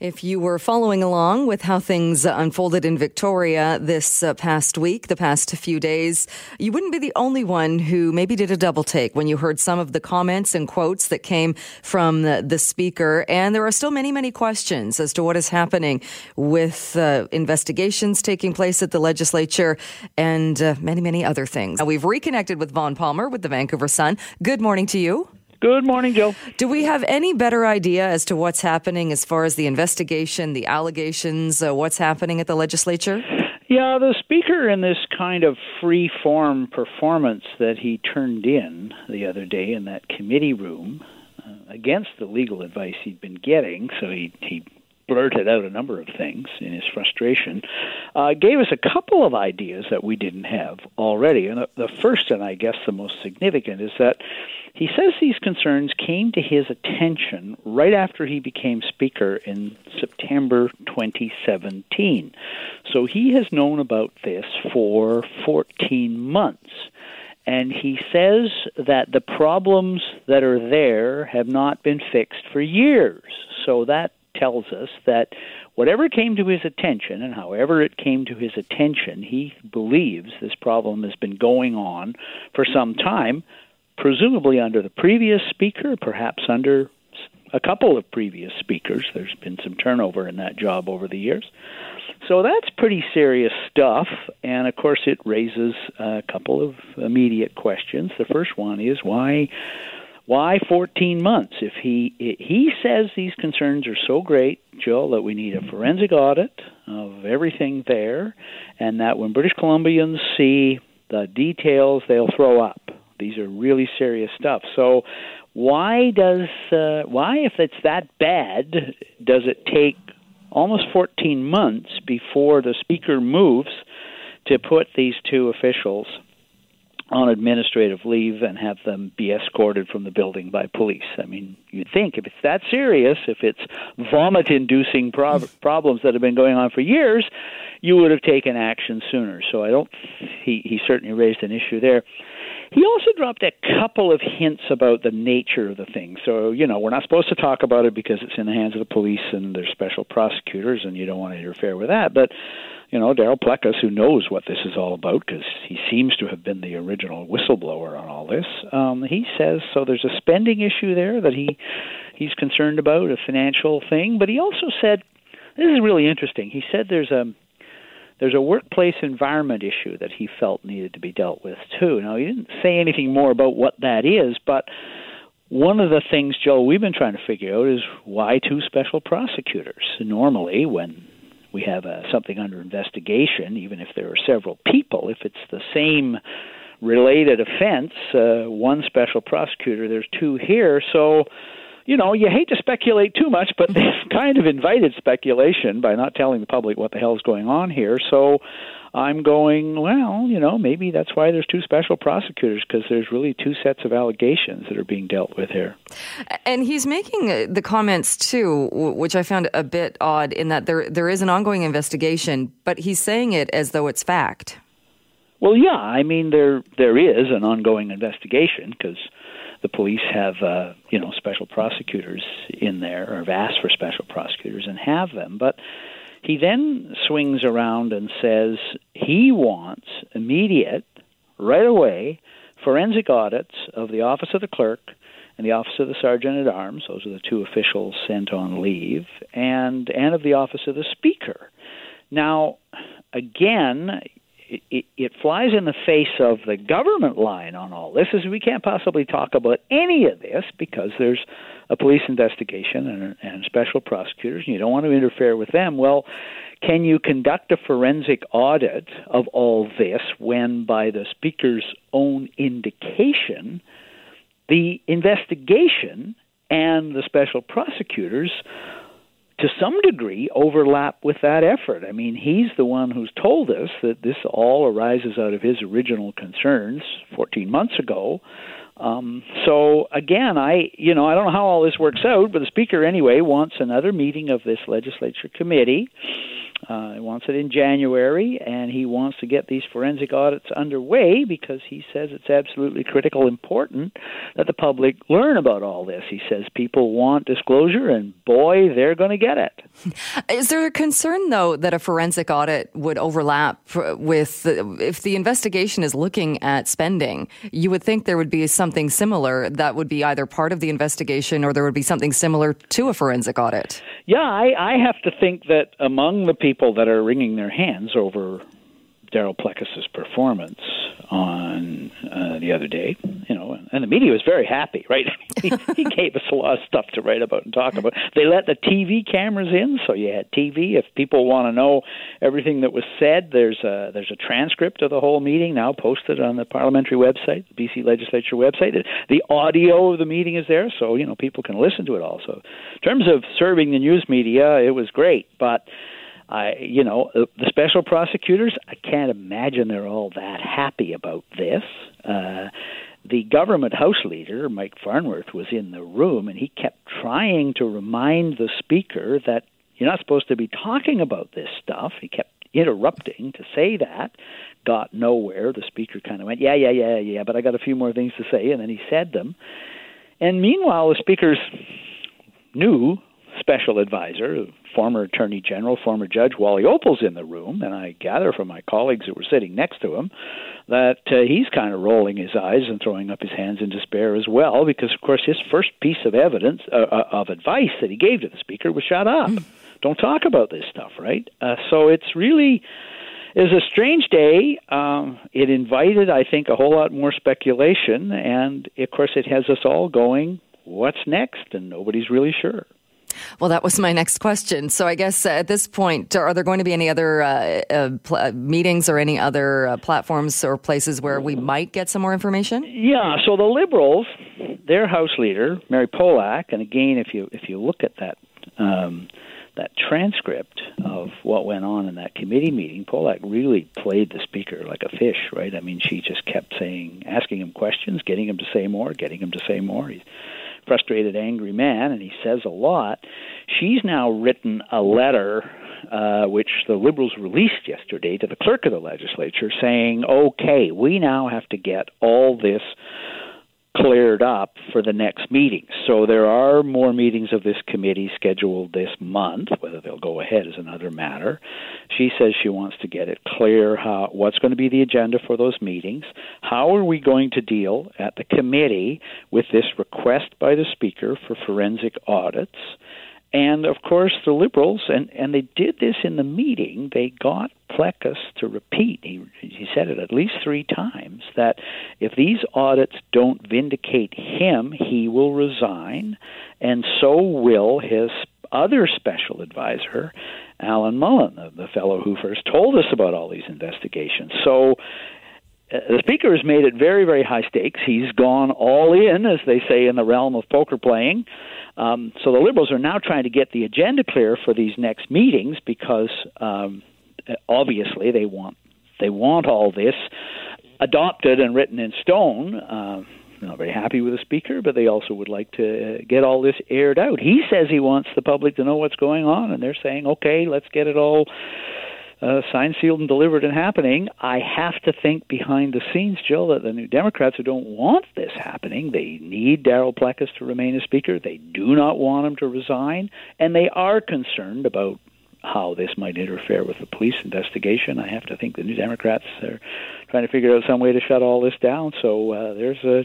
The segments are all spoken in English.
If you were following along with how things unfolded in Victoria this uh, past week, the past few days, you wouldn't be the only one who maybe did a double take when you heard some of the comments and quotes that came from the, the speaker. And there are still many, many questions as to what is happening with uh, investigations taking place at the legislature and uh, many, many other things. Now, we've reconnected with Vaughn Palmer with the Vancouver Sun. Good morning to you. Good morning, Joe. Do we have any better idea as to what's happening as far as the investigation, the allegations, uh, what's happening at the legislature? Yeah, the speaker in this kind of free form performance that he turned in the other day in that committee room uh, against the legal advice he'd been getting, so he he blurted out a number of things in his frustration, uh, gave us a couple of ideas that we didn't have already. And the, the first, and I guess the most significant, is that he says these concerns came to his attention right after he became Speaker in September 2017. So he has known about this for 14 months. And he says that the problems that are there have not been fixed for years. So that tells us that whatever came to his attention and however it came to his attention, he believes this problem has been going on for some time, presumably under the previous speaker, perhaps under a couple of previous speakers. There's been some turnover in that job over the years. So that's pretty serious stuff, and of course, it raises a couple of immediate questions. The first one is why why 14 months? If he he says these concerns are so great, Jill, that we need a forensic audit of everything there, and that when British Columbians see the details, they'll throw up. These are really serious stuff. So, why does uh, why, if it's that bad, does it take almost 14 months before the speaker moves to put these two officials on administrative leave and have them be escorted from the building by police. I mean, you'd think if it's that serious, if it's vomit inducing pro- problems that have been going on for years, you would have taken action sooner. So I don't, he, he certainly raised an issue there. He also dropped a couple of hints about the nature of the thing. So, you know, we're not supposed to talk about it because it's in the hands of the police and their special prosecutors, and you don't want to interfere with that. But you know, Daryl Plecas, who knows what this is all about because he seems to have been the original whistleblower on all this, um, he says so. There's a spending issue there that he he's concerned about, a financial thing. But he also said this is really interesting. He said there's a there's a workplace environment issue that he felt needed to be dealt with too. Now he didn't say anything more about what that is, but one of the things, Joe, we've been trying to figure out is why two special prosecutors. Normally, when we have uh, something under investigation, even if there are several people. If it's the same related offense, uh, one special prosecutor, there's two here. So, you know, you hate to speculate too much, but they've kind of invited speculation by not telling the public what the hell is going on here. So, I'm going, well, you know, maybe that's why there's two special prosecutors because there's really two sets of allegations that are being dealt with here. And he's making uh, the comments too, which I found a bit odd in that there there is an ongoing investigation, but he's saying it as though it's fact. Well, yeah, I mean there there is an ongoing investigation because the police have uh, you know special prosecutors in there or have asked for special prosecutors and have them, but he then swings around and says he wants immediate, right away, forensic audits of the Office of the Clerk and the Office of the Sergeant at Arms, those are the two officials sent on leave, and, and of the Office of the Speaker. Now, again, it, it, flies in the face of the government line on all this is we can't possibly talk about any of this because there's a police investigation and, and special prosecutors and you don't want to interfere with them well can you conduct a forensic audit of all this when by the speaker's own indication the investigation and the special prosecutors to some degree overlap with that effort. I mean, he's the one who's told us that this all arises out of his original concerns 14 months ago. Um, so again, I you know I don't know how all this works out, but the speaker anyway wants another meeting of this legislature committee Uh, he wants it in January, and he wants to get these forensic audits underway because he says it's absolutely critical, important that the public learn about all this. He says people want disclosure, and boy, they're going to get it. Is there a concern, though, that a forensic audit would overlap with if the investigation is looking at spending? You would think there would be something similar that would be either part of the investigation or there would be something similar to a forensic audit. Yeah, I, I have to think that among the people people that are wringing their hands over Daryl Plecas's performance on uh, the other day, you know, and the media was very happy, right? he, he gave us a lot of stuff to write about and talk about. They let the TV cameras in, so you had TV. If people want to know everything that was said, there's a there's a transcript of the whole meeting now posted on the parliamentary website, the BC Legislature website. The audio of the meeting is there, so you know people can listen to it. Also, in terms of serving the news media, it was great, but I, you know, uh, the special prosecutors, I can't imagine they're all that happy about this. Uh, the government House leader, Mike Farnworth, was in the room, and he kept trying to remind the speaker that you're not supposed to be talking about this stuff. He kept interrupting to say that. Got nowhere. The speaker kind of went, "Yeah, yeah, yeah, yeah," but I got a few more things to say, and then he said them. And meanwhile, the speaker's new special advisor, former Attorney General, former Judge Wally Oppal's in the room, and I gather from my colleagues who were sitting next to him that uh, he's kind of rolling his eyes and throwing up his hands in despair as well, because of course his first piece of evidence uh, uh of advice that he gave to the speaker was shut up, mm. don't talk about this stuff, right? Uh, so it's really is a strange day. Um, it invited, I think, a whole lot more speculation, and of course, it has us all going, "What's next?" and nobody's really sure. Well, that was my next question. So I guess uh, at this point, are there going to be any other uh, uh, pl- uh, meetings or any other uh, platforms or places where we might get some more information? Yeah. So the Liberals, their House leader Mary Polak, and again, if you if you look at that. Um, that transcript of what went on in that committee meeting, Polak really played the speaker like a fish, right? I mean, she just kept saying, asking him questions, getting him to say more, getting him to say more. He's frustrated, angry man, and he says a lot. She's now written a letter, uh, which the Liberals released yesterday to the clerk of the legislature, saying, okay, we now have to get all this cleared up for the next meeting. So there are more meetings of this committee scheduled this month. Whether they'll go ahead is another matter. She says she wants to get it clear how what's going to be the agenda for those meetings. How are we going to deal at the committee with this request by the speaker for forensic audits? And of course, the liberals, and, and they did this in the meeting, they got Plecas to repeat, he, he said it at least three times, that if these audits don't vindicate him, he will resign, and so will his other special advisor, Alan Mullen, the, the fellow who first told us about all these investigations. So uh, the speaker has made it very, very high stakes. He's gone all in, as they say in the realm of poker playing. Um, so the Liberals are now trying to get the agenda clear for these next meetings because um, obviously they want they want all this adopted and written in stone. Uh, not very happy with the speaker, but they also would like to get all this aired out. He says he wants the public to know what's going on, and they're saying, okay, let's get it all uh, signed, sealed, and delivered and happening. I have to think behind the scenes, Jill, that the New Democrats who don't want this happening, they need Daryl Plecas to remain a speaker. They do not want him to resign, and they are concerned about how this might interfere with the police investigation. I have to think the New Democrats are trying to figure out some way to shut all this down. So uh, there's a,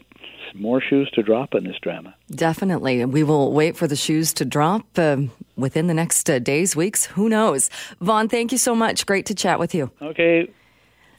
more shoes to drop in this drama. Definitely. We will wait for the shoes to drop uh, within the next uh, days, weeks. Who knows? Vaughn, thank you so much. Great to chat with you. Okay.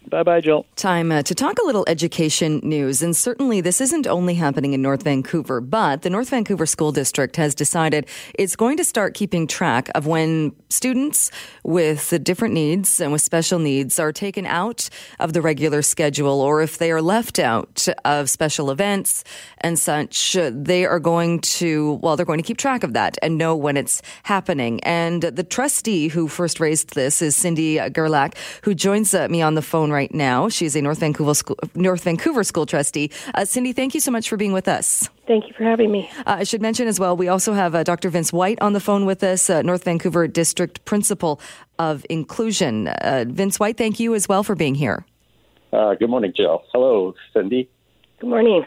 Bye bye, Jill. Time uh, to talk a little education news. And certainly, this isn't only happening in North Vancouver, but the North Vancouver School District has decided it's going to start keeping track of when students with different needs and with special needs are taken out of the regular schedule or if they are left out of special events and such. They are going to, well, they're going to keep track of that and know when it's happening. And the trustee who first raised this is Cyndi Gerlach, who joins uh, me on the phone right now. She's a North Vancouver school, North Vancouver school trustee. Uh, Cyndi, thank you so much for being with us. Thank you for having me. Uh, I should mention as well, we also have uh, Dr. Vince White on the phone with us, uh, North Vancouver District Principal of Inclusion. Uh, Vince White, thank you as well for being here. Uh, good morning, Jill. Hello, Cyndi. Good morning.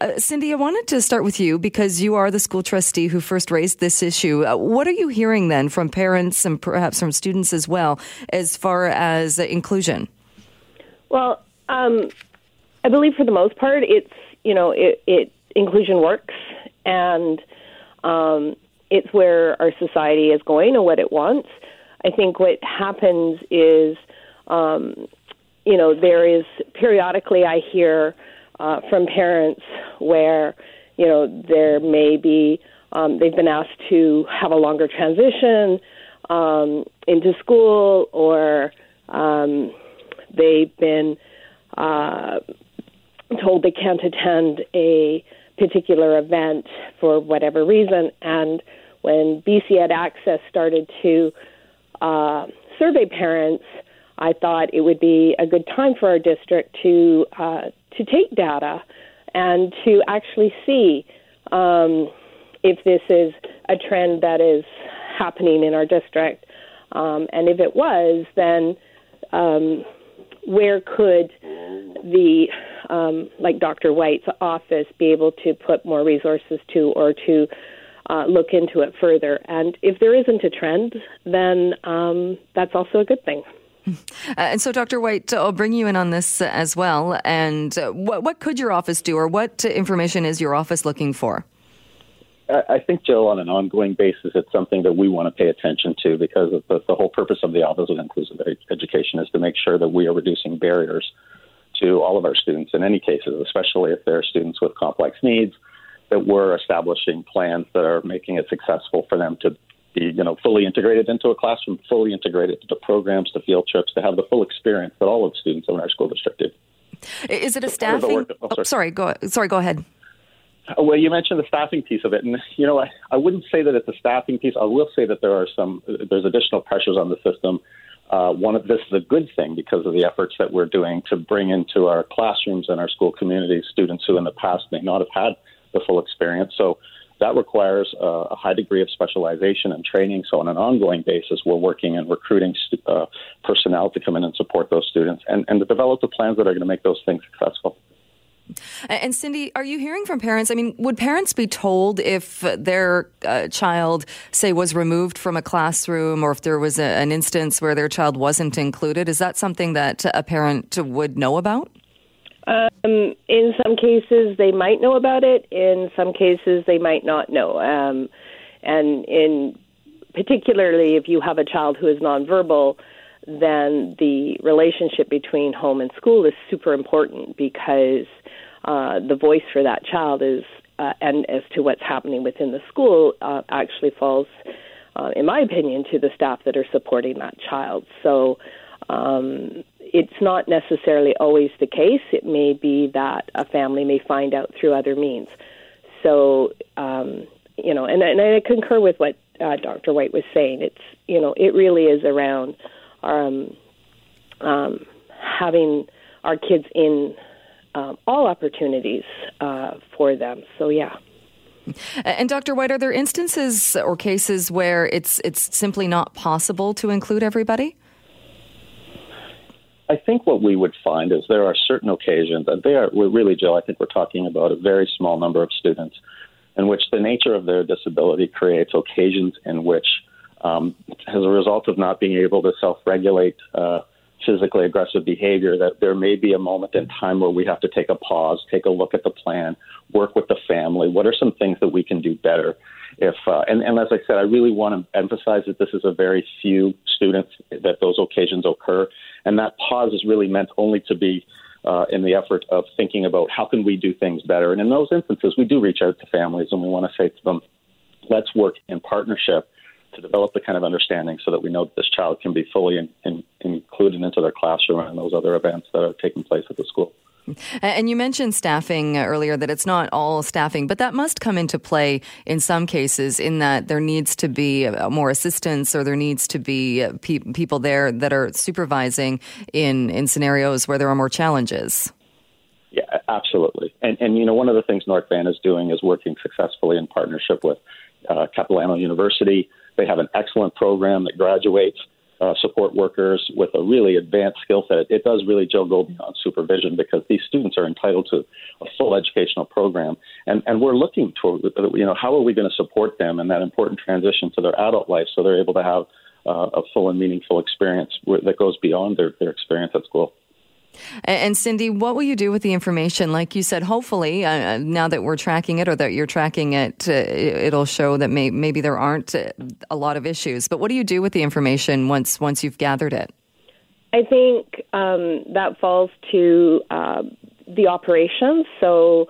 Uh, Cyndi, I wanted to start with you because you are the school trustee who first raised this issue. Uh, what are you hearing then from parents and perhaps from students as well as far as uh, inclusion? Well, um, I believe for the most part, it's you know it, it inclusion works, and um, it's where our society is going and what it wants. I think what happens is, um, you know, there is periodically I hear uh, from parents where you know there may be um, they've been asked to have a longer transition um, into school or um, they've been uh, told they can't attend a particular event for whatever reason and when BC Ed Access started to uh, survey parents, I thought it would be a good time for our district to uh, to take data and to actually see um, if this is a trend that is happening in our district. Um, and if it was, then um, where could the, um, like Dr. White's office, be able to put more resources to or to uh, look into it further? And if there isn't a trend, then um, that's also a good thing. Uh, and so, Dr. White, I'll bring you in on this as well. And uh, what, what could your office do, or what information is your office looking for? I think, Jill, on an ongoing basis, it's something that we want to pay attention to because the, the whole purpose of the Office of Inclusive Education is to make sure that we are reducing barriers to all of our students in any cases, especially if they're students with complex needs, that we're establishing plans that are making it successful for them to be you know fully integrated into a classroom, fully integrated to programs, to field trips, to have the full experience that all of the students in our school district do. Is it a staffing? Oh, sorry. Oh, sorry, go sorry, go ahead. Uh, well, you mentioned the staffing piece of it, and you know, I, I wouldn't say that it's a staffing piece. I will say that there are some there's additional pressures on the system. Uh, one of this is a good thing because of the efforts that we're doing to bring into our classrooms and our school communities students who in the past may not have had the full experience. So that requires uh, a high degree of specialization and training. So, on an ongoing basis, we're working and recruiting st- uh, personnel to come in and support those students and, and to develop the plans that are going to make those things successful. And Cyndi, are you hearing from parents? I mean, would parents be told if their uh, child, say, was removed from a classroom or if there was a, an instance where their child wasn't included? Is that something that a parent would know about? Um, in some cases, they might know about it. In some cases, they might not know. Um, and in particularly if you have a child who is nonverbal, then the relationship between home and school is super important because uh, the voice for that child is, uh, and as to what's happening within the school, uh, actually falls, uh, in my opinion, to the staff that are supporting that child. So um, it's not necessarily always the case. It may be that a family may find out through other means. So, um, you know, and, and I concur with what uh, Dr. White was saying. It's, you know, it really is around um, um, having our kids in um, all opportunities uh, for them. So, yeah. And Dr. White, are there instances or cases where it's it's simply not possible to include everybody? I think what we would find is there are certain occasions, and they are really, Jill, I think we're talking about a very small number of students in which the nature of their disability creates occasions in which, um, as a result of not being able to self regulate uh, physically aggressive behavior, that there may be a moment in time where we have to take a pause, take a look at the plan, work with the family. What are some things that we can do better? If uh, and, and as I said, I really want to emphasize that this is a very few students that those occasions occur, and that pause is really meant only to be uh, in the effort of thinking about how can we do things better. And in those instances, we do reach out to families and we want to say to them, let's work in partnership to develop the kind of understanding so that we know that this child can be fully in, in, included into their classroom and those other events that are taking place at the school. And you mentioned staffing earlier, that it's not all staffing, but that must come into play in some cases in that there needs to be uh, more assistance or there needs to be uh, pe- people there that are supervising in, in scenarios where there are more challenges. Yeah, absolutely. And, and you know, one of the things North Van is doing is working successfully in partnership with uh, Capilano University. They have an excellent program that graduates uh, support workers with a really advanced skill set. It does really, Joe, go beyond supervision because these students are entitled to a full educational program. And, and we're looking toward, you know, how are we going to support them in that important transition to their adult life so they're able to have uh, a full and meaningful experience that goes beyond their, their experience at school. And Cyndi, what will you do with the information? Like you said, hopefully, uh, uh, now that we're tracking it or that you're tracking it, uh, it'll show that may, maybe there aren't uh, a lot of issues. But what do you do with the information once once you've gathered it? I think um, that falls to uh, the operations. So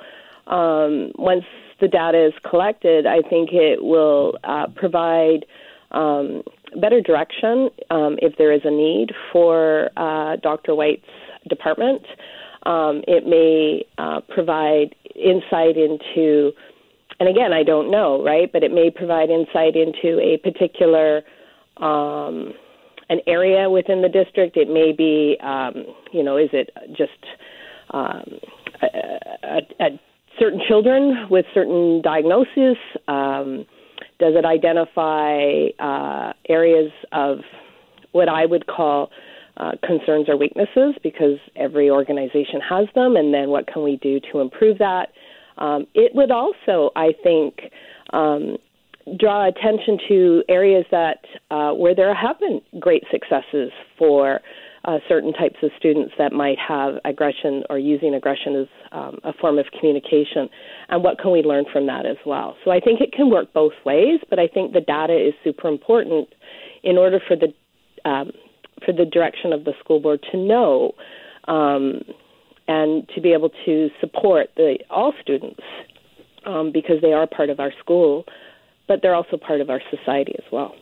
um, once the data is collected, I think it will uh, provide. Um, better direction um, if there is a need for Dr. White's department. Um, it may uh, provide insight into, and again, I don't know, right? But it may provide insight into a particular um, an area within the district. It may be, um, you know, is it just um, a, a, a certain children with certain diagnoses? Um, does it identify uh, areas of what I would call uh, concerns or weaknesses because every organization has them, and then what can we do to improve that? Um, it would also, I think, um, draw attention to areas that uh, where there have been great successes for uh, certain types of students that might have aggression or using aggression as um, a form of communication, and what can we learn from that as well. So I think it can work both ways, but I think the data is super important in order for the um, for the direction of the school board to know um, and to be able to support the all students um, because they are part of our school, but they're also part of our society as well.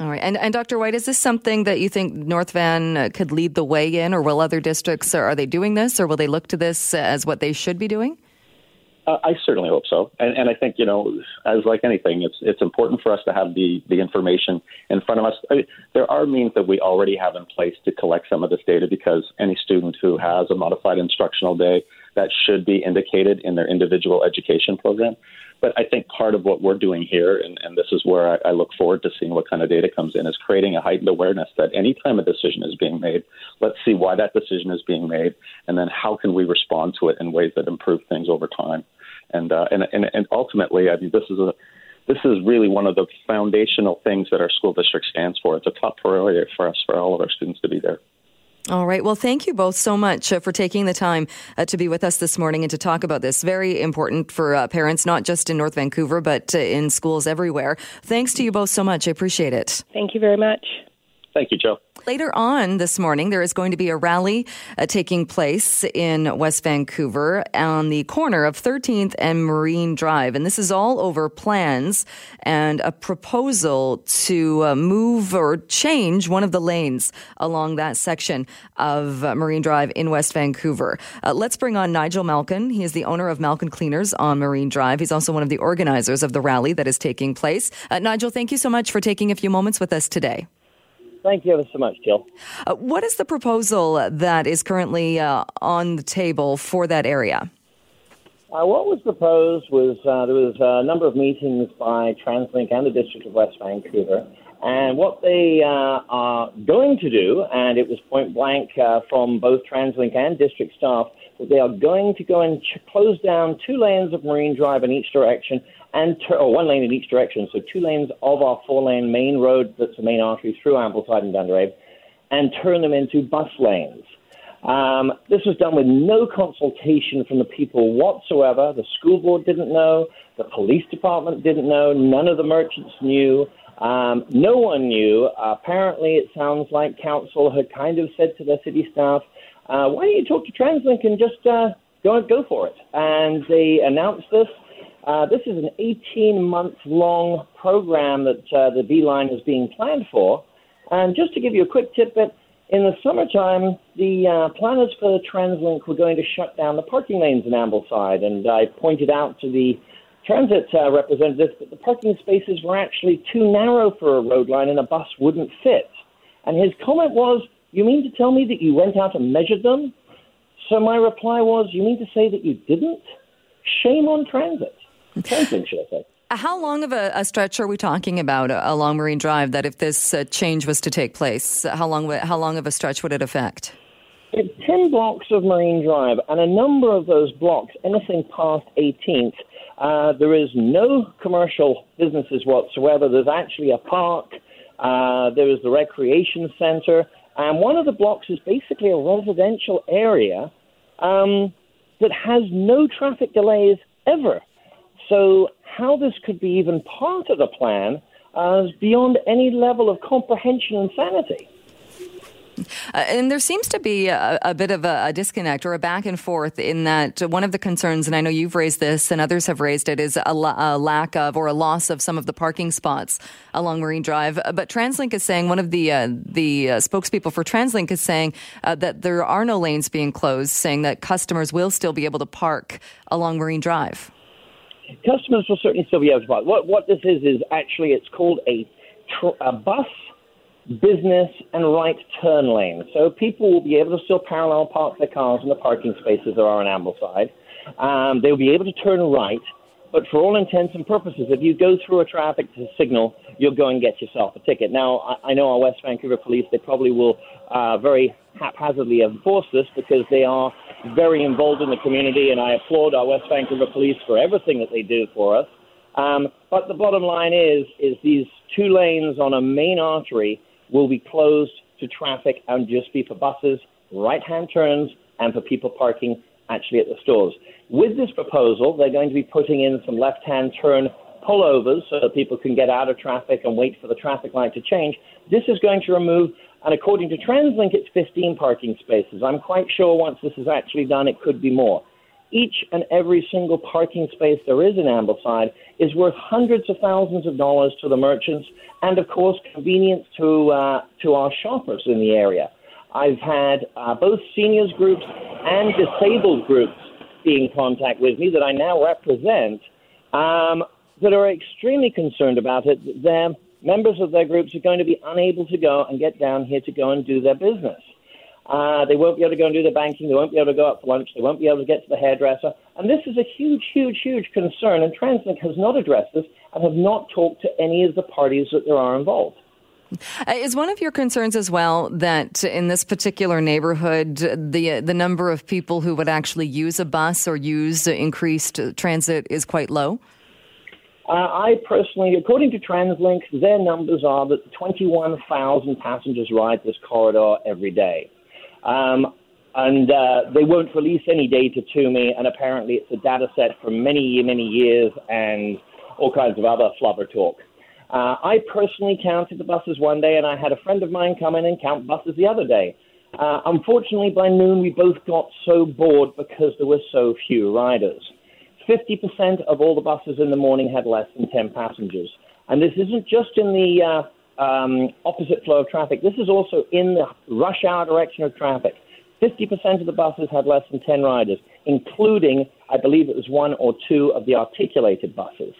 All right. And, and Dr. White, is this something that you think North Van uh, could lead the way in, or will other districts, are they doing this, or will they look to this as what they should be doing? Uh, I certainly hope so, and, and I think you know, as like anything, it's it's important for us to have the the information in front of us. I there are means that we already have in place to collect some of this data because any student who has a modified instructional day that should be indicated in their individual education program. But I think part of what we're doing here, and, and this is where I, I look forward to seeing what kind of data comes in, is creating a heightened awareness that anytime a decision is being made, let's see why that decision is being made, and then how can we respond to it in ways that improve things over time. And, uh, and, and, and ultimately, I mean, this is a, this is really one of the foundational things that our school district stands for. It's a top priority for us, for all of our students to be there. All right. Well, thank you both so much uh, for taking the time uh, to be with us this morning and to talk about this. Very important for uh, parents, not just in North Vancouver, but uh, in schools everywhere. Thanks to you both so much. I appreciate it. Thank you very much. Thank you, Joe. Later on this morning, there is going to be a rally uh, taking place in West Vancouver on the corner of 13th and Marine Drive. And this is all over plans and a proposal to uh, move or change one of the lanes along that section of uh, Marine Drive in West Vancouver. Uh, let's bring on Nigel Malkin. He is the owner of Malkin Cleaners on Marine Drive. He's also one of the organizers of the rally that is taking place. Uh, Nigel, thank you so much for taking a few moments with us today. Thank you ever so much, Jill. Uh, what is the proposal that is currently uh, on the table for that area? Uh, what was proposed was uh, there was a number of meetings by TransLink and the District of West Vancouver, and what they uh, are going to do, and it was point blank uh, from both TransLink and district staff, that they are going to go and ch- close down two lanes of Marine Drive in each direction and or one lane in each direction, so two lanes of our four-lane main road that's the main artery through Ambleside and Dundarave, and turn them into bus lanes. Um, this was done with no consultation from the people whatsoever. The school board didn't know. The police department didn't know. None of the merchants knew. Um, no one knew. Apparently, it sounds like council had kind of said to their city staff, uh, "Why don't you talk to TransLink and just uh, go go for it?" And they announced this. Uh, this is an 18 month long program that uh, the B line is being planned for. And just to give you a quick tidbit, in the summertime, the uh, planners for TransLink were going to shut down the parking lanes in Ambleside, and I pointed out to the transit uh, representative that the parking spaces were actually too narrow for a road line and a bus wouldn't fit. And his comment was, You mean to tell me that you went out and measured them? So my reply was, You mean to say that you didn't? Shame on transit. TransLink, should I say. How long of a, a, stretch are we talking about uh, along Marine Drive that if this uh, change was to take place, how long, how long of a stretch would it affect? It's 10 blocks of Marine Drive, and a number of those blocks, anything past 18th, uh, there is no commercial businesses whatsoever. There's actually a park, uh, there is the recreation center, and one of the blocks is basically a residential area um, that has no traffic delays ever. So how this could be even part of the plan uh, is beyond any level of comprehension and sanity. Uh, and there seems to be a, a bit of a, a, disconnect or a back and forth in that one of the concerns, and I know you've raised this and others have raised it, is a, la- a lack of or a loss of some of the parking spots along Marine Drive. But TransLink is saying, one of the uh, the uh, spokespeople for TransLink is saying uh, that there are no lanes being closed, saying that customers will still be able to park along Marine Drive customers will certainly still be able to park. What what this is is actually it's called a, tr- a bus business and right turn lane. So people will be able to still parallel park their cars in the parking spaces there are on Ambleside. Um, they'll be able to turn right, but for all intents and purposes, if you go through a traffic signal, you'll go and get yourself a ticket. Now, I, I know our West Vancouver police, they probably will uh, very haphazardly enforce this because they are very involved in the community, and I applaud our West Vancouver police for everything that they do for us. Um, but the bottom line is, is these two lanes on a main artery will be closed to traffic and just be for buses, right-hand turns, and for people parking actually at the stores. With this proposal, they're going to be putting in some left-hand turn pullovers so that people can get out of traffic and wait for the traffic light to change. This is going to remove and according to TransLink, it's 15 parking spaces. I'm quite sure once this is actually done, it could be more. Each and every single parking space there is in Ambleside is worth hundreds of thousands of dollars to the merchants and, of course, convenience to, uh, to our shoppers in the area. I've had uh, both seniors groups and disabled groups be in contact with me that I now represent um, that are extremely concerned about it. They're members of their groups are going to be unable to go and get down here to go and do their business. Uh, they won't be able to go and do their banking. They won't be able to go out for lunch. They won't be able to get to the hairdresser. And this is a huge, huge, huge concern. And TransLink has not addressed this and have not talked to any of the parties that there are involved. Uh, is one of your concerns as well that in this particular neighborhood, the the number of people who would actually use a bus or use increased transit is quite low? Uh, I personally, according to TransLink, their numbers are that 21,000 passengers ride this corridor every day. Um, and uh, they won't release any data to me, and apparently it's a data set from many, many years and all kinds of other flubber talk. Uh, I personally counted the buses one day, and I had a friend of mine come in and count buses the other day. Uh, unfortunately, by noon, we both got so bored because there were so few riders. 50% of all the buses in the morning had less than 10 passengers. And this isn't just in the uh, um, opposite flow of traffic, this is also in the rush hour direction of traffic. 50% of the buses had less than 10 riders, including, I believe it was one or two of the articulated buses.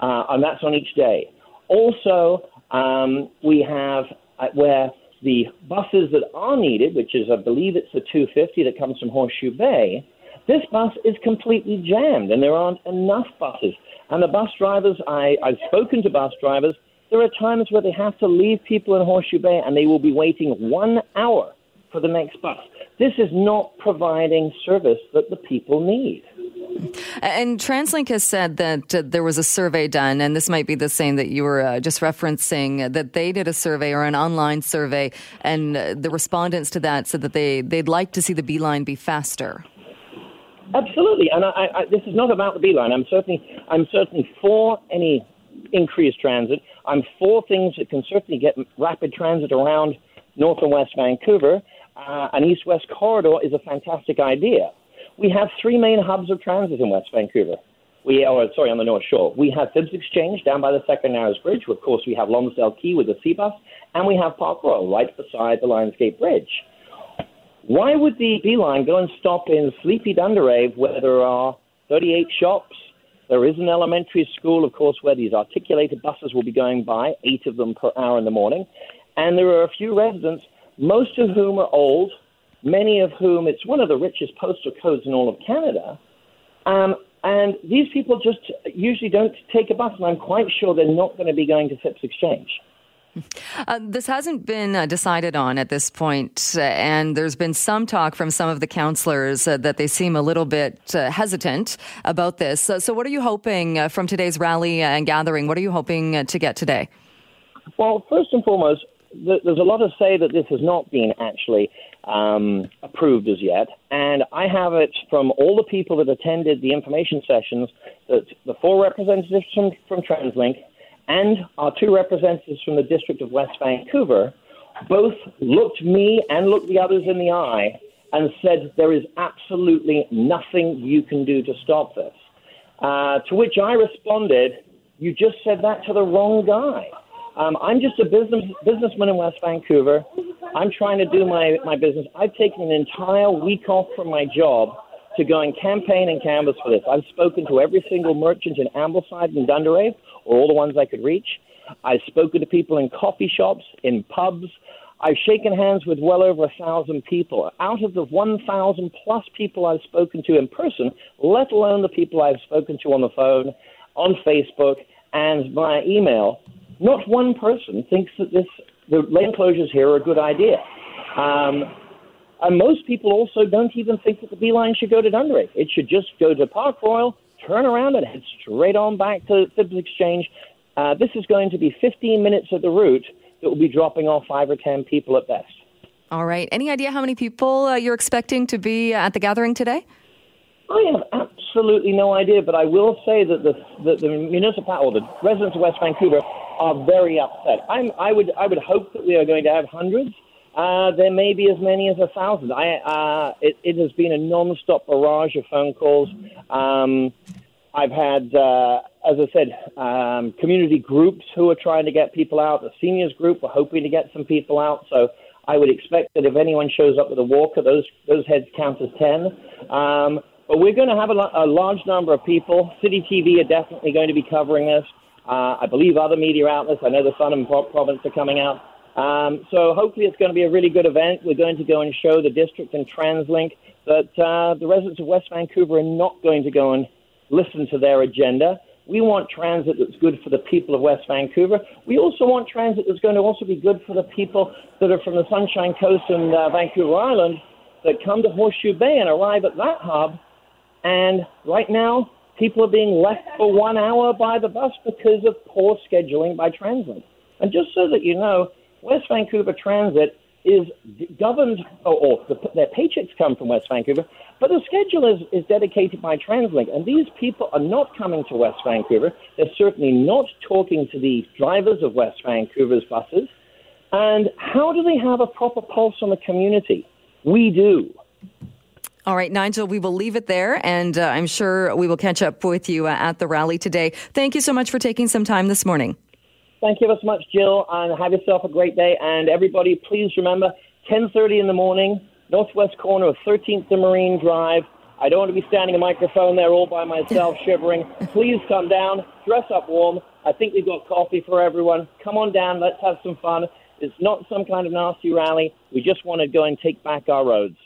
Uh, and that's on each day. Also, um, we have uh, where the buses that are needed, which is, I believe it's the 250 that comes from Horseshoe Bay, this bus is completely jammed, and there aren't enough buses. And the bus drivers, I, I've spoken to bus drivers, there are times where they have to leave people in Horseshoe Bay and they will be waiting one hour for the next bus. This is not providing service that the people need. And TransLink has said that uh, there was a survey done, and this might be the same that you were uh, just referencing, that they did a survey or an online survey, and uh, the respondents to that said that they, they'd like to see the B-Line be faster. Absolutely, and I, I, this is not about the B-Line. I'm certainly, I'm certainly for any increased transit. I'm for things that can certainly get rapid transit around North and West Vancouver. Uh, an east-west corridor is a fantastic idea. We have three main hubs of transit in West Vancouver. We are sorry on the North Shore. We have Phibbs Exchange down by the Second Narrows Bridge. Of course, we have Lonsdale Quay with the sea bus, and we have Park Royal right beside the Lionsgate Bridge. Why would the B line go and stop in sleepy Dundarave where there are 38 shops? There is an elementary school, of course, where these articulated buses will be going by, eight of them per hour in the morning. And there are a few residents, most of whom are old, many of whom it's one of the richest postal codes in all of Canada. Um, and these people just usually don't take a bus, and I'm quite sure they're not going to be going to Phibbs Exchange. Uh, this hasn't been uh, decided on at this point, uh, and there's been some talk from some of the councillors uh, that they seem a little bit uh, hesitant about this. so, what are you hoping uh, from today's rally and gathering? What are you hoping to get today? Well, first and foremost, th- there's a lot of say that this has not been actually um, approved as yet, and I have it from all the people that attended the information sessions that the four representatives from, from TransLink and our two representatives from the District of West Vancouver both looked me and looked the others in the eye and said, There is absolutely nothing you can do to stop this. Uh, to which I responded, You just said that to the wrong guy. Um, I'm just a business businessman in West Vancouver. I'm trying to do my, my business. I've taken an entire week off from my job to go and campaign and canvass for this. I've spoken to every single merchant in Ambleside and Dundarave or all the ones I could reach. I've spoken to people in coffee shops, in pubs. I've shaken hands with well over a thousand people. Out of the 1,000 plus people I've spoken to in person, let alone the people I've spoken to on the phone, on Facebook, and via email, not one person thinks that this the lane closures here are a good idea. Um, and most people also don't even think that the B-Line should go to Dundarave. It should just go to Park Royal, turn around and head straight on back to Phibbs Exchange. Uh, this is going to be 15 minutes of the route that will be dropping off five or 10 people at best. All right. Any idea how many people uh, you're expecting to be at the gathering today? I have absolutely no idea, but I will say that the, the, the municipality, or the residents of West Vancouver, are very upset. I'm, I would I would hope that we are going to have hundreds. Uh, there may be as many as a thousand. I, uh, it, it, has been a non-stop barrage of phone calls. Um, I've had, uh, as I said, um, community groups who are trying to get people out. The seniors group are hoping to get some people out. So I would expect that if anyone shows up with a walker, those those heads count as ten. Um, but we're going to have a, a, large number of people. City TV are definitely going to be covering this. Uh, I believe other media outlets. I know the Sun and Province are coming out. Um, so hopefully it's going to be a really good event. We're going to go and show the district and TransLink that uh, the residents of West Vancouver are not going to go and listen to their agenda. We want transit that's good for the people of West Vancouver. We also want transit that's going to also be good for the people that are from the Sunshine Coast and uh, Vancouver Island that come to Horseshoe Bay and arrive at that hub. And right now, people are being left for one hour by the bus because of poor scheduling by TransLink. And just so that you know, West Vancouver Transit is governed, or, or the, their paychecks come from West Vancouver, but the schedule is, is dedicated by TransLink. And these people are not coming to West Vancouver. They're certainly not talking to the drivers of West Vancouver's buses. And how do they have a proper pulse on the community? We do. All right, Nigel, we will leave it there, and uh, I'm sure we will catch up with you uh, at the rally today. Thank you so much for taking some time this morning. Thank you so much, Jill, and have yourself a great day. And everybody, please remember, 10:30 in the morning, northwest corner of 13th and Marine Drive. I don't want to be standing a microphone there all by myself, shivering. Please come down, dress up warm. I think we've got coffee for everyone. Come on down, let's have some fun. It's not some kind of nasty rally. We just want to go and take back our roads.